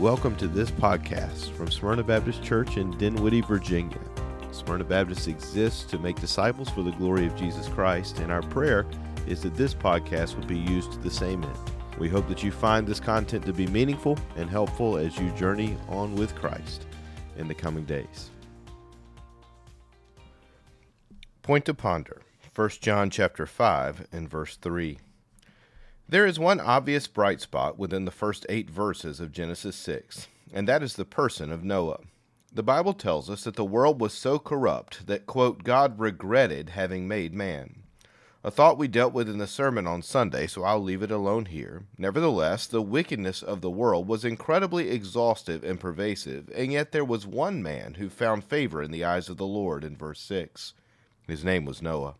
Welcome to this podcast from Smyrna Baptist Church in Dinwiddie, Virginia. Smyrna Baptist exists to make disciples for the glory of Jesus Christ, and our prayer is that this podcast will be used to the same end. We hope that you find this content to be meaningful and helpful as you journey on with Christ in the coming days. Point to ponder 1 John chapter 5 and verse 3. There is one obvious bright spot within the first eight verses of Genesis 6, and that is the person of Noah. The Bible tells us that the world was so corrupt that, quote, God regretted having made man. A thought we dealt with in the sermon on Sunday, so I'll leave it alone here. Nevertheless, the wickedness of the world was incredibly exhaustive and pervasive, and yet there was one man who found favor in the eyes of the Lord in verse 6. His name was Noah.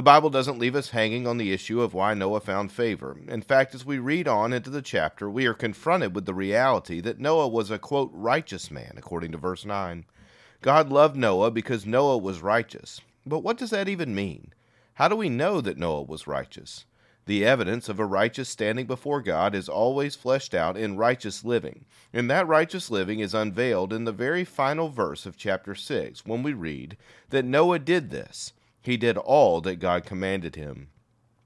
The Bible doesn't leave us hanging on the issue of why Noah found favor. In fact, as we read on into the chapter, we are confronted with the reality that Noah was a, quote, righteous man, according to verse 9. God loved Noah because Noah was righteous. But what does that even mean? How do we know that Noah was righteous? The evidence of a righteous standing before God is always fleshed out in righteous living, and that righteous living is unveiled in the very final verse of chapter 6 when we read that Noah did this. He did all that God commanded him.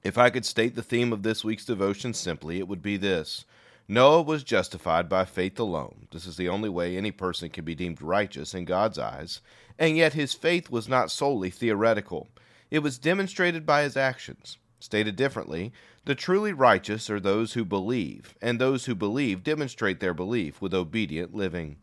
If I could state the theme of this week's devotion simply, it would be this Noah was justified by faith alone. This is the only way any person can be deemed righteous in God's eyes, and yet his faith was not solely theoretical. It was demonstrated by his actions. Stated differently, the truly righteous are those who believe, and those who believe demonstrate their belief with obedient living.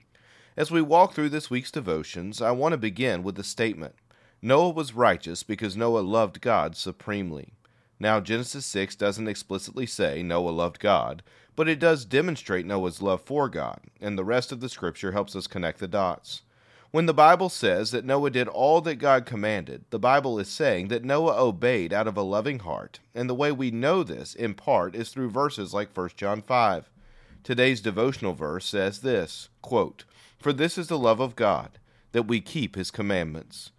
As we walk through this week's devotions, I want to begin with the statement Noah was righteous because Noah loved God supremely. Now, Genesis 6 doesn't explicitly say Noah loved God, but it does demonstrate Noah's love for God, and the rest of the scripture helps us connect the dots. When the Bible says that Noah did all that God commanded, the Bible is saying that Noah obeyed out of a loving heart, and the way we know this, in part, is through verses like 1 John 5. Today's devotional verse says this quote, For this is the love of God, that we keep his commandments.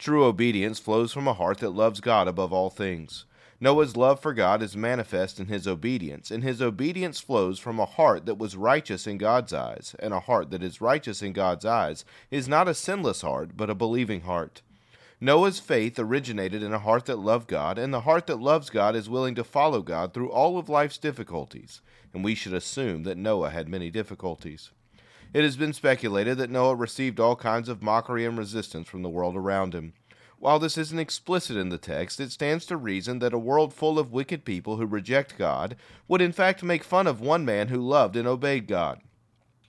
True obedience flows from a heart that loves God above all things. Noah's love for God is manifest in his obedience, and his obedience flows from a heart that was righteous in God's eyes, and a heart that is righteous in God's eyes is not a sinless heart, but a believing heart. Noah's faith originated in a heart that loved God, and the heart that loves God is willing to follow God through all of life's difficulties, and we should assume that Noah had many difficulties. It has been speculated that Noah received all kinds of mockery and resistance from the world around him. While this isn't explicit in the text, it stands to reason that a world full of wicked people who reject God would in fact make fun of one man who loved and obeyed God.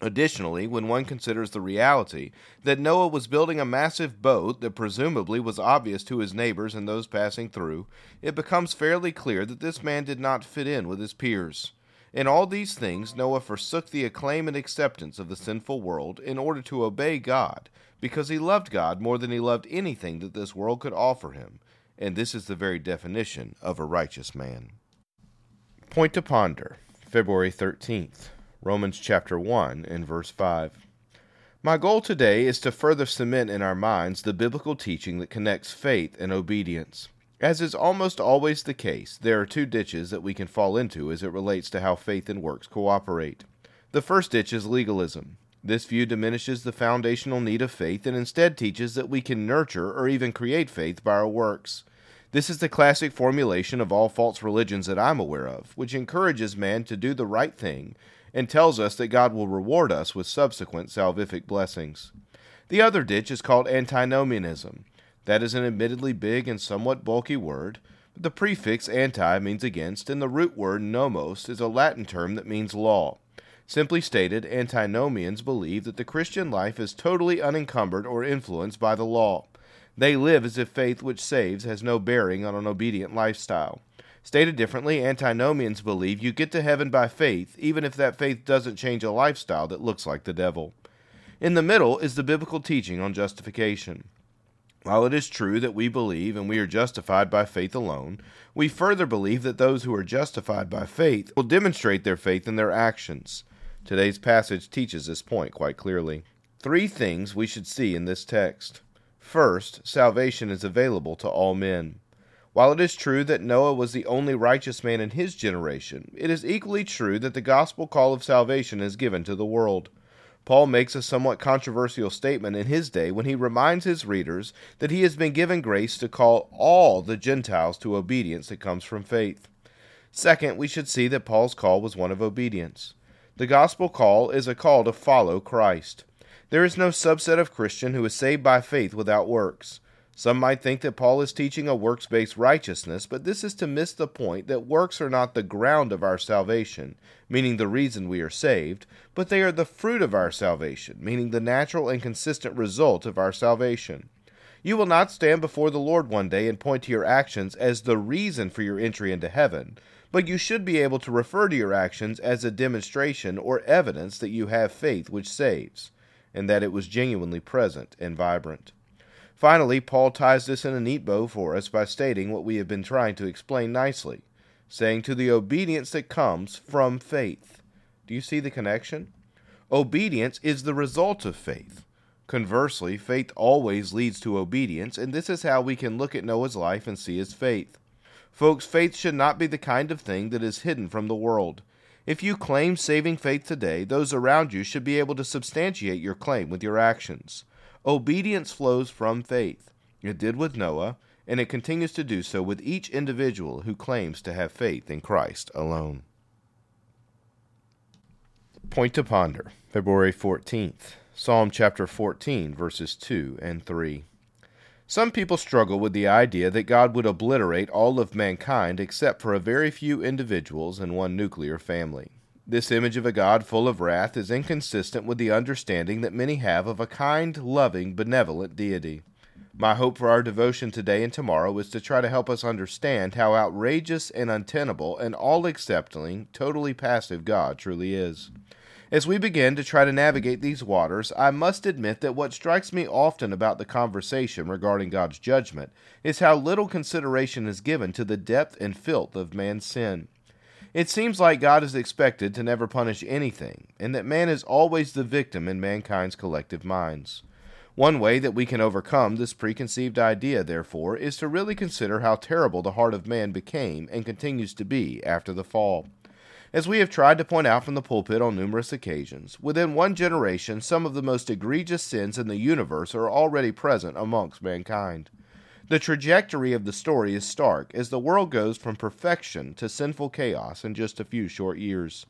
Additionally, when one considers the reality that Noah was building a massive boat that presumably was obvious to his neighbors and those passing through, it becomes fairly clear that this man did not fit in with his peers. In all these things, Noah forsook the acclaim and acceptance of the sinful world in order to obey God, because he loved God more than he loved anything that this world could offer him. And this is the very definition of a righteous man. Point to ponder, February 13th, Romans chapter 1 and verse 5. My goal today is to further cement in our minds the biblical teaching that connects faith and obedience. As is almost always the case, there are two ditches that we can fall into as it relates to how faith and works cooperate. The first ditch is legalism. This view diminishes the foundational need of faith and instead teaches that we can nurture or even create faith by our works. This is the classic formulation of all false religions that I'm aware of, which encourages man to do the right thing and tells us that God will reward us with subsequent salvific blessings. The other ditch is called antinomianism. That is an admittedly big and somewhat bulky word, but the prefix anti means against, and the root word nomos is a Latin term that means law. Simply stated, antinomians believe that the Christian life is totally unencumbered or influenced by the law. They live as if faith which saves has no bearing on an obedient lifestyle. Stated differently, antinomians believe you get to heaven by faith, even if that faith doesn't change a lifestyle that looks like the devil. In the middle is the biblical teaching on justification. While it is true that we believe and we are justified by faith alone, we further believe that those who are justified by faith will demonstrate their faith in their actions. Today's passage teaches this point quite clearly. Three things we should see in this text. First, salvation is available to all men. While it is true that Noah was the only righteous man in his generation, it is equally true that the gospel call of salvation is given to the world. Paul makes a somewhat controversial statement in his day when he reminds his readers that he has been given grace to call all the Gentiles to obedience that comes from faith. Second, we should see that Paul's call was one of obedience. The gospel call is a call to follow Christ. There is no subset of Christian who is saved by faith without works. Some might think that Paul is teaching a works based righteousness, but this is to miss the point that works are not the ground of our salvation, meaning the reason we are saved, but they are the fruit of our salvation, meaning the natural and consistent result of our salvation. You will not stand before the Lord one day and point to your actions as the reason for your entry into heaven, but you should be able to refer to your actions as a demonstration or evidence that you have faith which saves, and that it was genuinely present and vibrant. Finally, Paul ties this in a neat bow for us by stating what we have been trying to explain nicely, saying to the obedience that comes from faith. Do you see the connection? Obedience is the result of faith. Conversely, faith always leads to obedience, and this is how we can look at Noah's life and see his faith. Folks, faith should not be the kind of thing that is hidden from the world. If you claim saving faith today, those around you should be able to substantiate your claim with your actions. Obedience flows from faith. It did with Noah, and it continues to do so with each individual who claims to have faith in Christ alone. Point to ponder, February 14th, Psalm chapter 14, verses 2 and 3. Some people struggle with the idea that God would obliterate all of mankind except for a very few individuals and one nuclear family. This image of a God full of wrath is inconsistent with the understanding that many have of a kind, loving, benevolent deity. My hope for our devotion today and tomorrow is to try to help us understand how outrageous and untenable and all accepting, totally passive God truly is. As we begin to try to navigate these waters, I must admit that what strikes me often about the conversation regarding God's judgment is how little consideration is given to the depth and filth of man's sin. It seems like God is expected to never punish anything, and that man is always the victim in mankind's collective minds. One way that we can overcome this preconceived idea, therefore, is to really consider how terrible the heart of man became and continues to be after the fall. As we have tried to point out from the pulpit on numerous occasions, within one generation some of the most egregious sins in the universe are already present amongst mankind. The trajectory of the story is stark as the world goes from perfection to sinful chaos in just a few short years.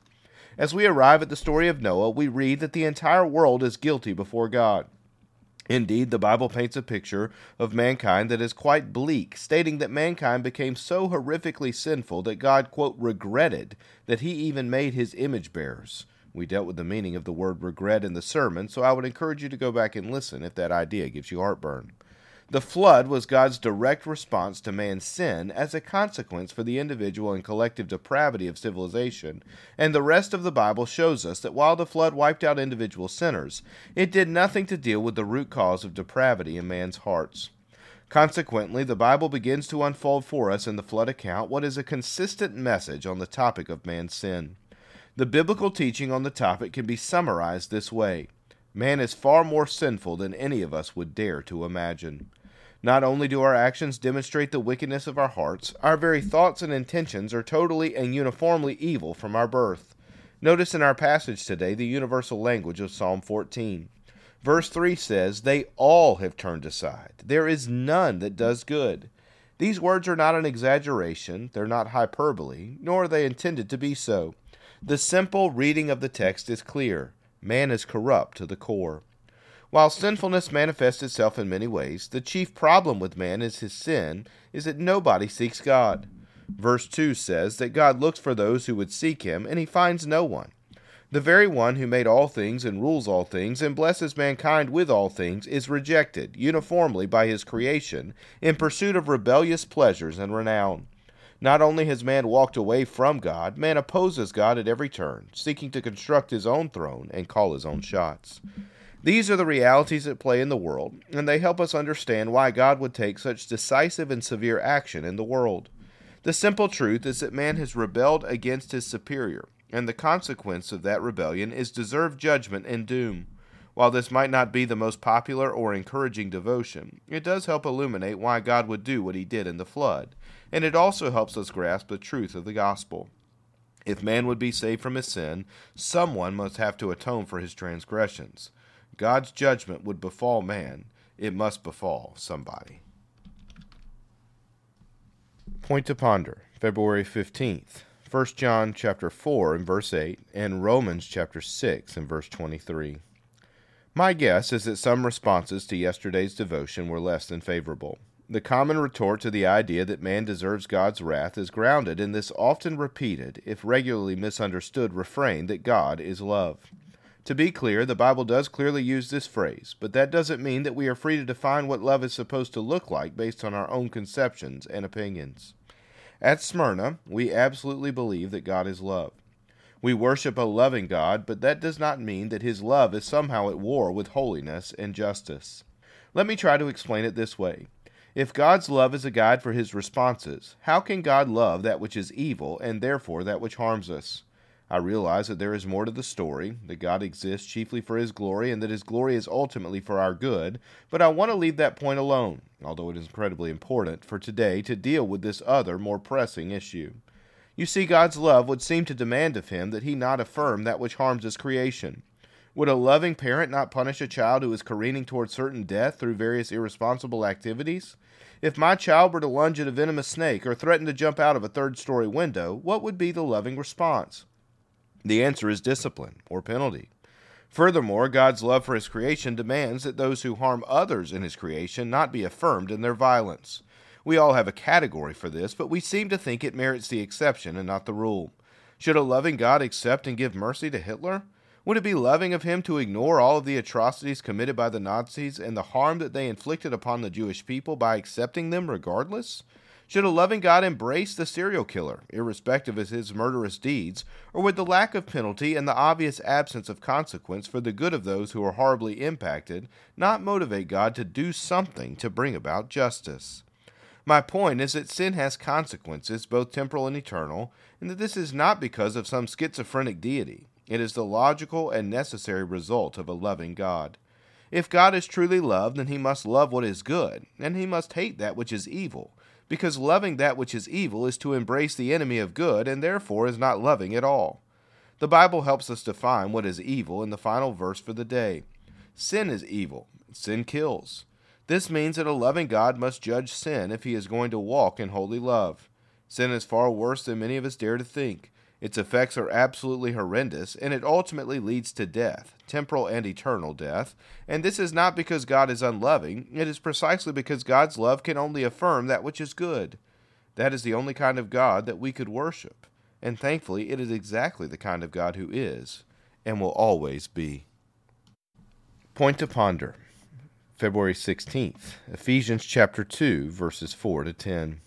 As we arrive at the story of Noah, we read that the entire world is guilty before God. Indeed, the Bible paints a picture of mankind that is quite bleak, stating that mankind became so horrifically sinful that God, quote, regretted that he even made his image bearers. We dealt with the meaning of the word regret in the sermon, so I would encourage you to go back and listen if that idea gives you heartburn. The flood was God's direct response to man's sin as a consequence for the individual and collective depravity of civilization, and the rest of the Bible shows us that while the flood wiped out individual sinners, it did nothing to deal with the root cause of depravity in man's hearts. Consequently, the Bible begins to unfold for us in the flood account what is a consistent message on the topic of man's sin. The biblical teaching on the topic can be summarized this way Man is far more sinful than any of us would dare to imagine. Not only do our actions demonstrate the wickedness of our hearts, our very thoughts and intentions are totally and uniformly evil from our birth. Notice in our passage today the universal language of Psalm 14. Verse 3 says, They all have turned aside. There is none that does good. These words are not an exaggeration, they're not hyperbole, nor are they intended to be so. The simple reading of the text is clear. Man is corrupt to the core. While sinfulness manifests itself in many ways, the chief problem with man is his sin is that nobody seeks God. Verse 2 says that God looks for those who would seek him, and he finds no one. The very one who made all things and rules all things and blesses mankind with all things is rejected uniformly by his creation in pursuit of rebellious pleasures and renown. Not only has man walked away from God, man opposes God at every turn, seeking to construct his own throne and call his own shots. These are the realities at play in the world, and they help us understand why God would take such decisive and severe action in the world. The simple truth is that man has rebelled against his superior, and the consequence of that rebellion is deserved judgment and doom. While this might not be the most popular or encouraging devotion, it does help illuminate why God would do what he did in the flood, and it also helps us grasp the truth of the gospel. If man would be saved from his sin, someone must have to atone for his transgressions. God's judgment would befall man, it must befall somebody. Point to ponder, February 15th. 1 John chapter 4 and verse 8 and Romans chapter 6 and verse 23. My guess is that some responses to yesterday's devotion were less than favorable. The common retort to the idea that man deserves God's wrath is grounded in this often repeated, if regularly misunderstood, refrain that God is love. To be clear, the Bible does clearly use this phrase, but that doesn't mean that we are free to define what love is supposed to look like based on our own conceptions and opinions. At Smyrna, we absolutely believe that God is love. We worship a loving God, but that does not mean that his love is somehow at war with holiness and justice. Let me try to explain it this way. If God's love is a guide for his responses, how can God love that which is evil and therefore that which harms us? I realize that there is more to the story, that God exists chiefly for his glory and that his glory is ultimately for our good, but I want to leave that point alone, although it is incredibly important for today to deal with this other, more pressing issue. You see, God's love would seem to demand of him that he not affirm that which harms his creation. Would a loving parent not punish a child who is careening toward certain death through various irresponsible activities? If my child were to lunge at a venomous snake or threaten to jump out of a third story window, what would be the loving response? The answer is discipline or penalty. Furthermore, God's love for his creation demands that those who harm others in his creation not be affirmed in their violence. We all have a category for this, but we seem to think it merits the exception and not the rule. Should a loving God accept and give mercy to Hitler? Would it be loving of him to ignore all of the atrocities committed by the Nazis and the harm that they inflicted upon the Jewish people by accepting them regardless? Should a loving God embrace the serial killer, irrespective of his murderous deeds, or would the lack of penalty and the obvious absence of consequence for the good of those who are horribly impacted not motivate God to do something to bring about justice? My point is that sin has consequences, both temporal and eternal, and that this is not because of some schizophrenic deity. It is the logical and necessary result of a loving God. If God is truly love, then he must love what is good, and he must hate that which is evil, because loving that which is evil is to embrace the enemy of good, and therefore is not loving at all. The Bible helps us define what is evil in the final verse for the day. Sin is evil. Sin kills. This means that a loving God must judge sin if he is going to walk in holy love. Sin is far worse than many of us dare to think. Its effects are absolutely horrendous, and it ultimately leads to death, temporal and eternal death. And this is not because God is unloving, it is precisely because God's love can only affirm that which is good. That is the only kind of God that we could worship. And thankfully, it is exactly the kind of God who is and will always be. Point to ponder February 16th, Ephesians chapter 2, verses 4 to 10.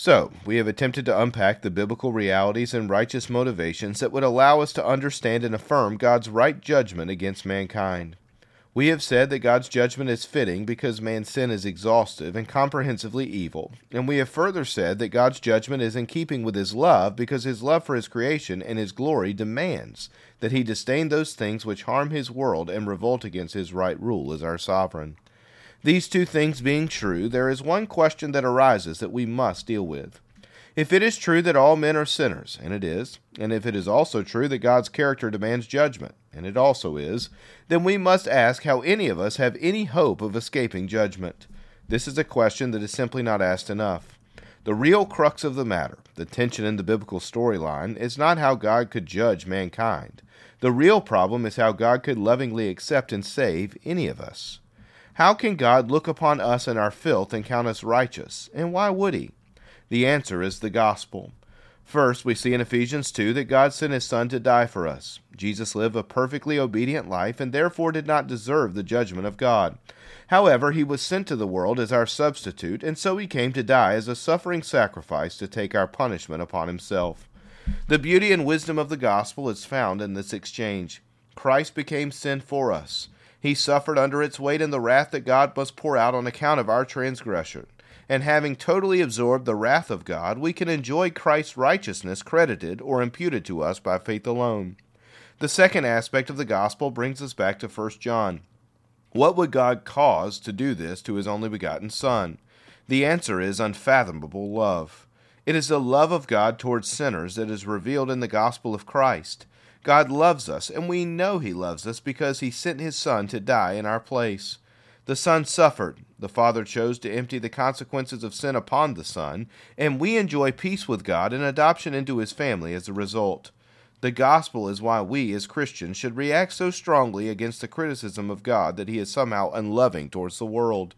So, we have attempted to unpack the biblical realities and righteous motivations that would allow us to understand and affirm God's right judgment against mankind. We have said that God's judgment is fitting because man's sin is exhaustive and comprehensively evil, and we have further said that God's judgment is in keeping with his love because his love for his creation and his glory demands that he disdain those things which harm his world and revolt against his right rule as our sovereign. These two things being true, there is one question that arises that we must deal with. If it is true that all men are sinners, and it is, and if it is also true that God's character demands judgment, and it also is, then we must ask how any of us have any hope of escaping judgment. This is a question that is simply not asked enough. The real crux of the matter, the tension in the biblical storyline, is not how God could judge mankind. The real problem is how God could lovingly accept and save any of us. How can God look upon us and our filth and count us righteous? And why would He? The answer is the gospel. First, we see in Ephesians 2 that God sent His Son to die for us. Jesus lived a perfectly obedient life and therefore did not deserve the judgment of God. However, He was sent to the world as our substitute, and so He came to die as a suffering sacrifice to take our punishment upon Himself. The beauty and wisdom of the gospel is found in this exchange. Christ became sin for us. He suffered under its weight in the wrath that God must pour out on account of our transgression. And having totally absorbed the wrath of God, we can enjoy Christ's righteousness credited or imputed to us by faith alone. The second aspect of the gospel brings us back to 1 John. What would God cause to do this to his only begotten Son? The answer is unfathomable love. It is the love of God towards sinners that is revealed in the gospel of Christ. God loves us, and we know He loves us because He sent His Son to die in our place. The Son suffered. The Father chose to empty the consequences of sin upon the Son, and we enjoy peace with God and adoption into His family as a result. The gospel is why we, as Christians, should react so strongly against the criticism of God that He is somehow unloving towards the world.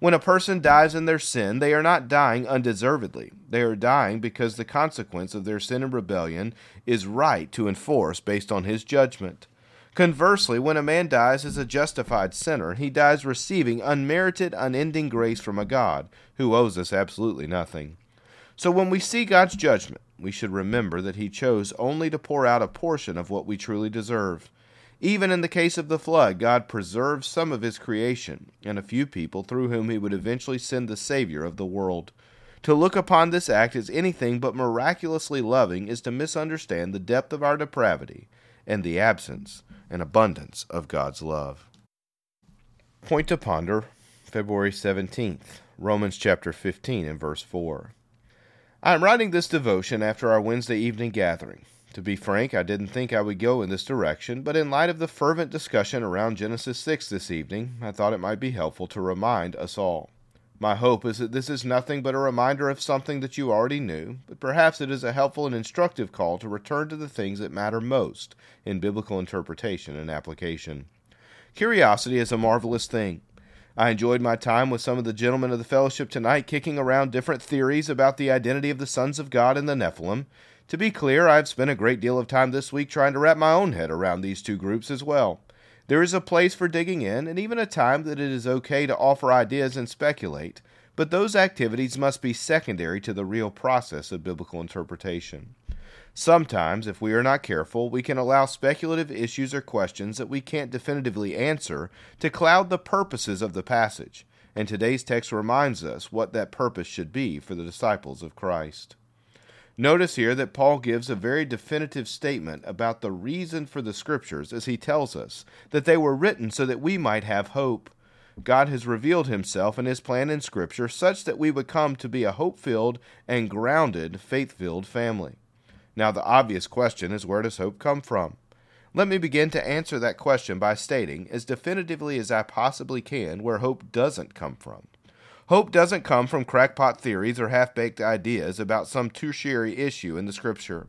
When a person dies in their sin, they are not dying undeservedly. They are dying because the consequence of their sin and rebellion is right to enforce based on his judgment. Conversely, when a man dies as a justified sinner, he dies receiving unmerited, unending grace from a God who owes us absolutely nothing. So when we see God's judgment, we should remember that he chose only to pour out a portion of what we truly deserve. Even in the case of the flood, God preserved some of his creation and a few people through whom he would eventually send the Savior of the world. To look upon this act as anything but miraculously loving is to misunderstand the depth of our depravity and the absence and abundance of God's love. Point to ponder February 17th, Romans chapter 15 and verse 4. I am writing this devotion after our Wednesday evening gathering. To be frank, I didn't think I would go in this direction, but in light of the fervent discussion around Genesis 6 this evening, I thought it might be helpful to remind us all. My hope is that this is nothing but a reminder of something that you already knew, but perhaps it is a helpful and instructive call to return to the things that matter most in biblical interpretation and application. Curiosity is a marvelous thing. I enjoyed my time with some of the gentlemen of the fellowship tonight kicking around different theories about the identity of the sons of God and the Nephilim, to be clear, I've spent a great deal of time this week trying to wrap my own head around these two groups as well. There is a place for digging in, and even a time that it is okay to offer ideas and speculate, but those activities must be secondary to the real process of biblical interpretation. Sometimes, if we are not careful, we can allow speculative issues or questions that we can't definitively answer to cloud the purposes of the passage, and today's text reminds us what that purpose should be for the disciples of Christ. Notice here that Paul gives a very definitive statement about the reason for the scriptures as he tells us that they were written so that we might have hope. God has revealed himself and his plan in scripture such that we would come to be a hope filled and grounded, faith filled family. Now, the obvious question is where does hope come from? Let me begin to answer that question by stating, as definitively as I possibly can, where hope doesn't come from. Hope doesn't come from crackpot theories or half baked ideas about some tertiary issue in the Scripture.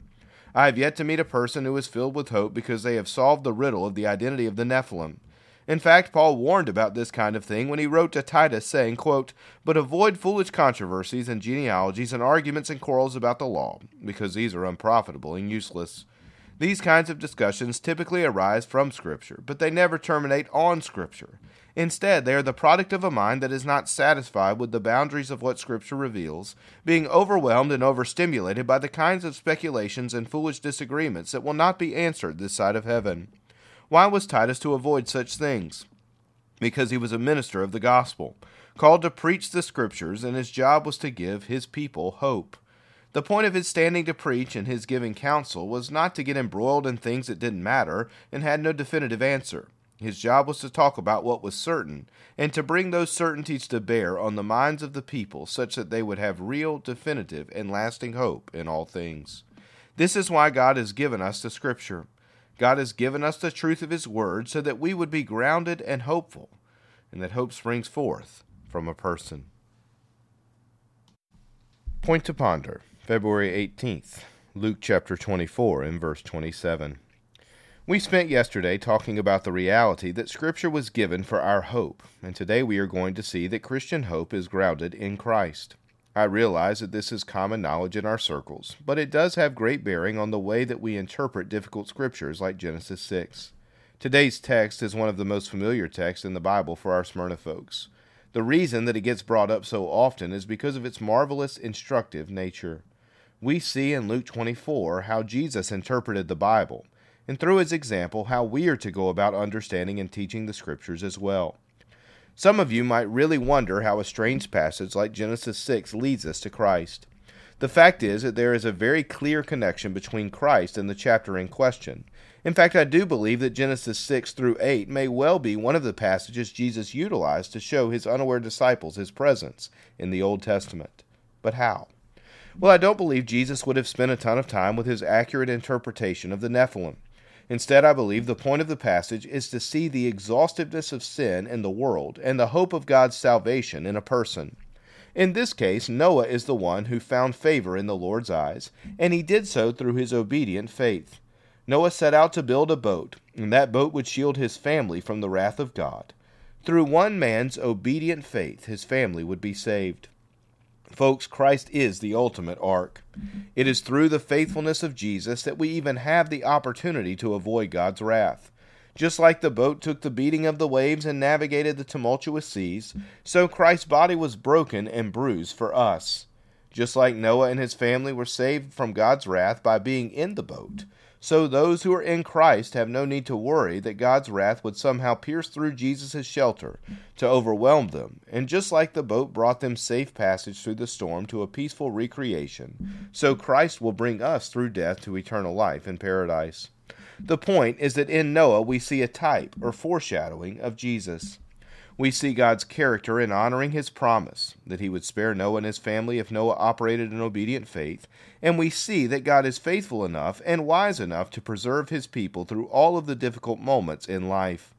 I have yet to meet a person who is filled with hope because they have solved the riddle of the identity of the Nephilim. In fact, Paul warned about this kind of thing when he wrote to Titus, saying, quote, But avoid foolish controversies and genealogies and arguments and quarrels about the law, because these are unprofitable and useless. These kinds of discussions typically arise from Scripture, but they never terminate on Scripture. Instead, they are the product of a mind that is not satisfied with the boundaries of what Scripture reveals, being overwhelmed and overstimulated by the kinds of speculations and foolish disagreements that will not be answered this side of heaven. Why was Titus to avoid such things? Because he was a minister of the gospel, called to preach the Scriptures, and his job was to give his people hope. The point of his standing to preach and his giving counsel was not to get embroiled in things that didn't matter and had no definitive answer. His job was to talk about what was certain, and to bring those certainties to bear on the minds of the people such that they would have real, definitive, and lasting hope in all things. This is why God has given us the Scripture. God has given us the truth of His Word so that we would be grounded and hopeful, and that hope springs forth from a person. Point to ponder, February 18th, Luke chapter 24 and verse 27. We spent yesterday talking about the reality that Scripture was given for our hope, and today we are going to see that Christian hope is grounded in Christ. I realize that this is common knowledge in our circles, but it does have great bearing on the way that we interpret difficult scriptures like Genesis 6. Today's text is one of the most familiar texts in the Bible for our Smyrna folks. The reason that it gets brought up so often is because of its marvelous instructive nature. We see in Luke 24 how Jesus interpreted the Bible and through his example, how we are to go about understanding and teaching the Scriptures as well. Some of you might really wonder how a strange passage like Genesis 6 leads us to Christ. The fact is that there is a very clear connection between Christ and the chapter in question, In fact, I do believe that Genesis 6 through 8 may well be one of the passages Jesus utilized to show his unaware disciples his presence in the Old Testament. But how? Well, I don't believe Jesus would have spent a ton of time with his accurate interpretation of the Nephilim. Instead, I believe the point of the passage is to see the exhaustiveness of sin in the world and the hope of God's salvation in a person. In this case, Noah is the one who found favor in the Lord's eyes, and he did so through his obedient faith. Noah set out to build a boat, and that boat would shield his family from the wrath of God. Through one man's obedient faith, his family would be saved. Folks, Christ is the ultimate ark. It is through the faithfulness of Jesus that we even have the opportunity to avoid God's wrath. Just like the boat took the beating of the waves and navigated the tumultuous seas, so Christ's body was broken and bruised for us. Just like Noah and his family were saved from God's wrath by being in the boat, so those who are in Christ have no need to worry that God's wrath would somehow pierce through Jesus' shelter to overwhelm them. And just like the boat brought them safe passage through the storm to a peaceful recreation, so Christ will bring us through death to eternal life in paradise. The point is that in Noah we see a type or foreshadowing of Jesus. We see God's character in honoring his promise that he would spare Noah and his family if Noah operated in obedient faith, and we see that God is faithful enough and wise enough to preserve his people through all of the difficult moments in life.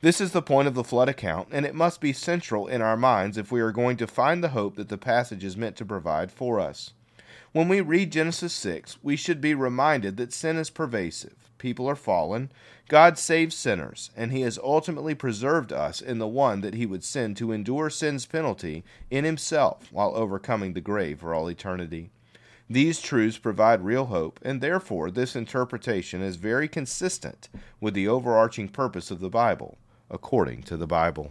This is the point of the flood account, and it must be central in our minds if we are going to find the hope that the passage is meant to provide for us. When we read Genesis 6, we should be reminded that sin is pervasive, people are fallen, God saves sinners, and He has ultimately preserved us in the one that He would send to endure sin's penalty in Himself while overcoming the grave for all eternity. These truths provide real hope, and therefore this interpretation is very consistent with the overarching purpose of the Bible, according to the Bible.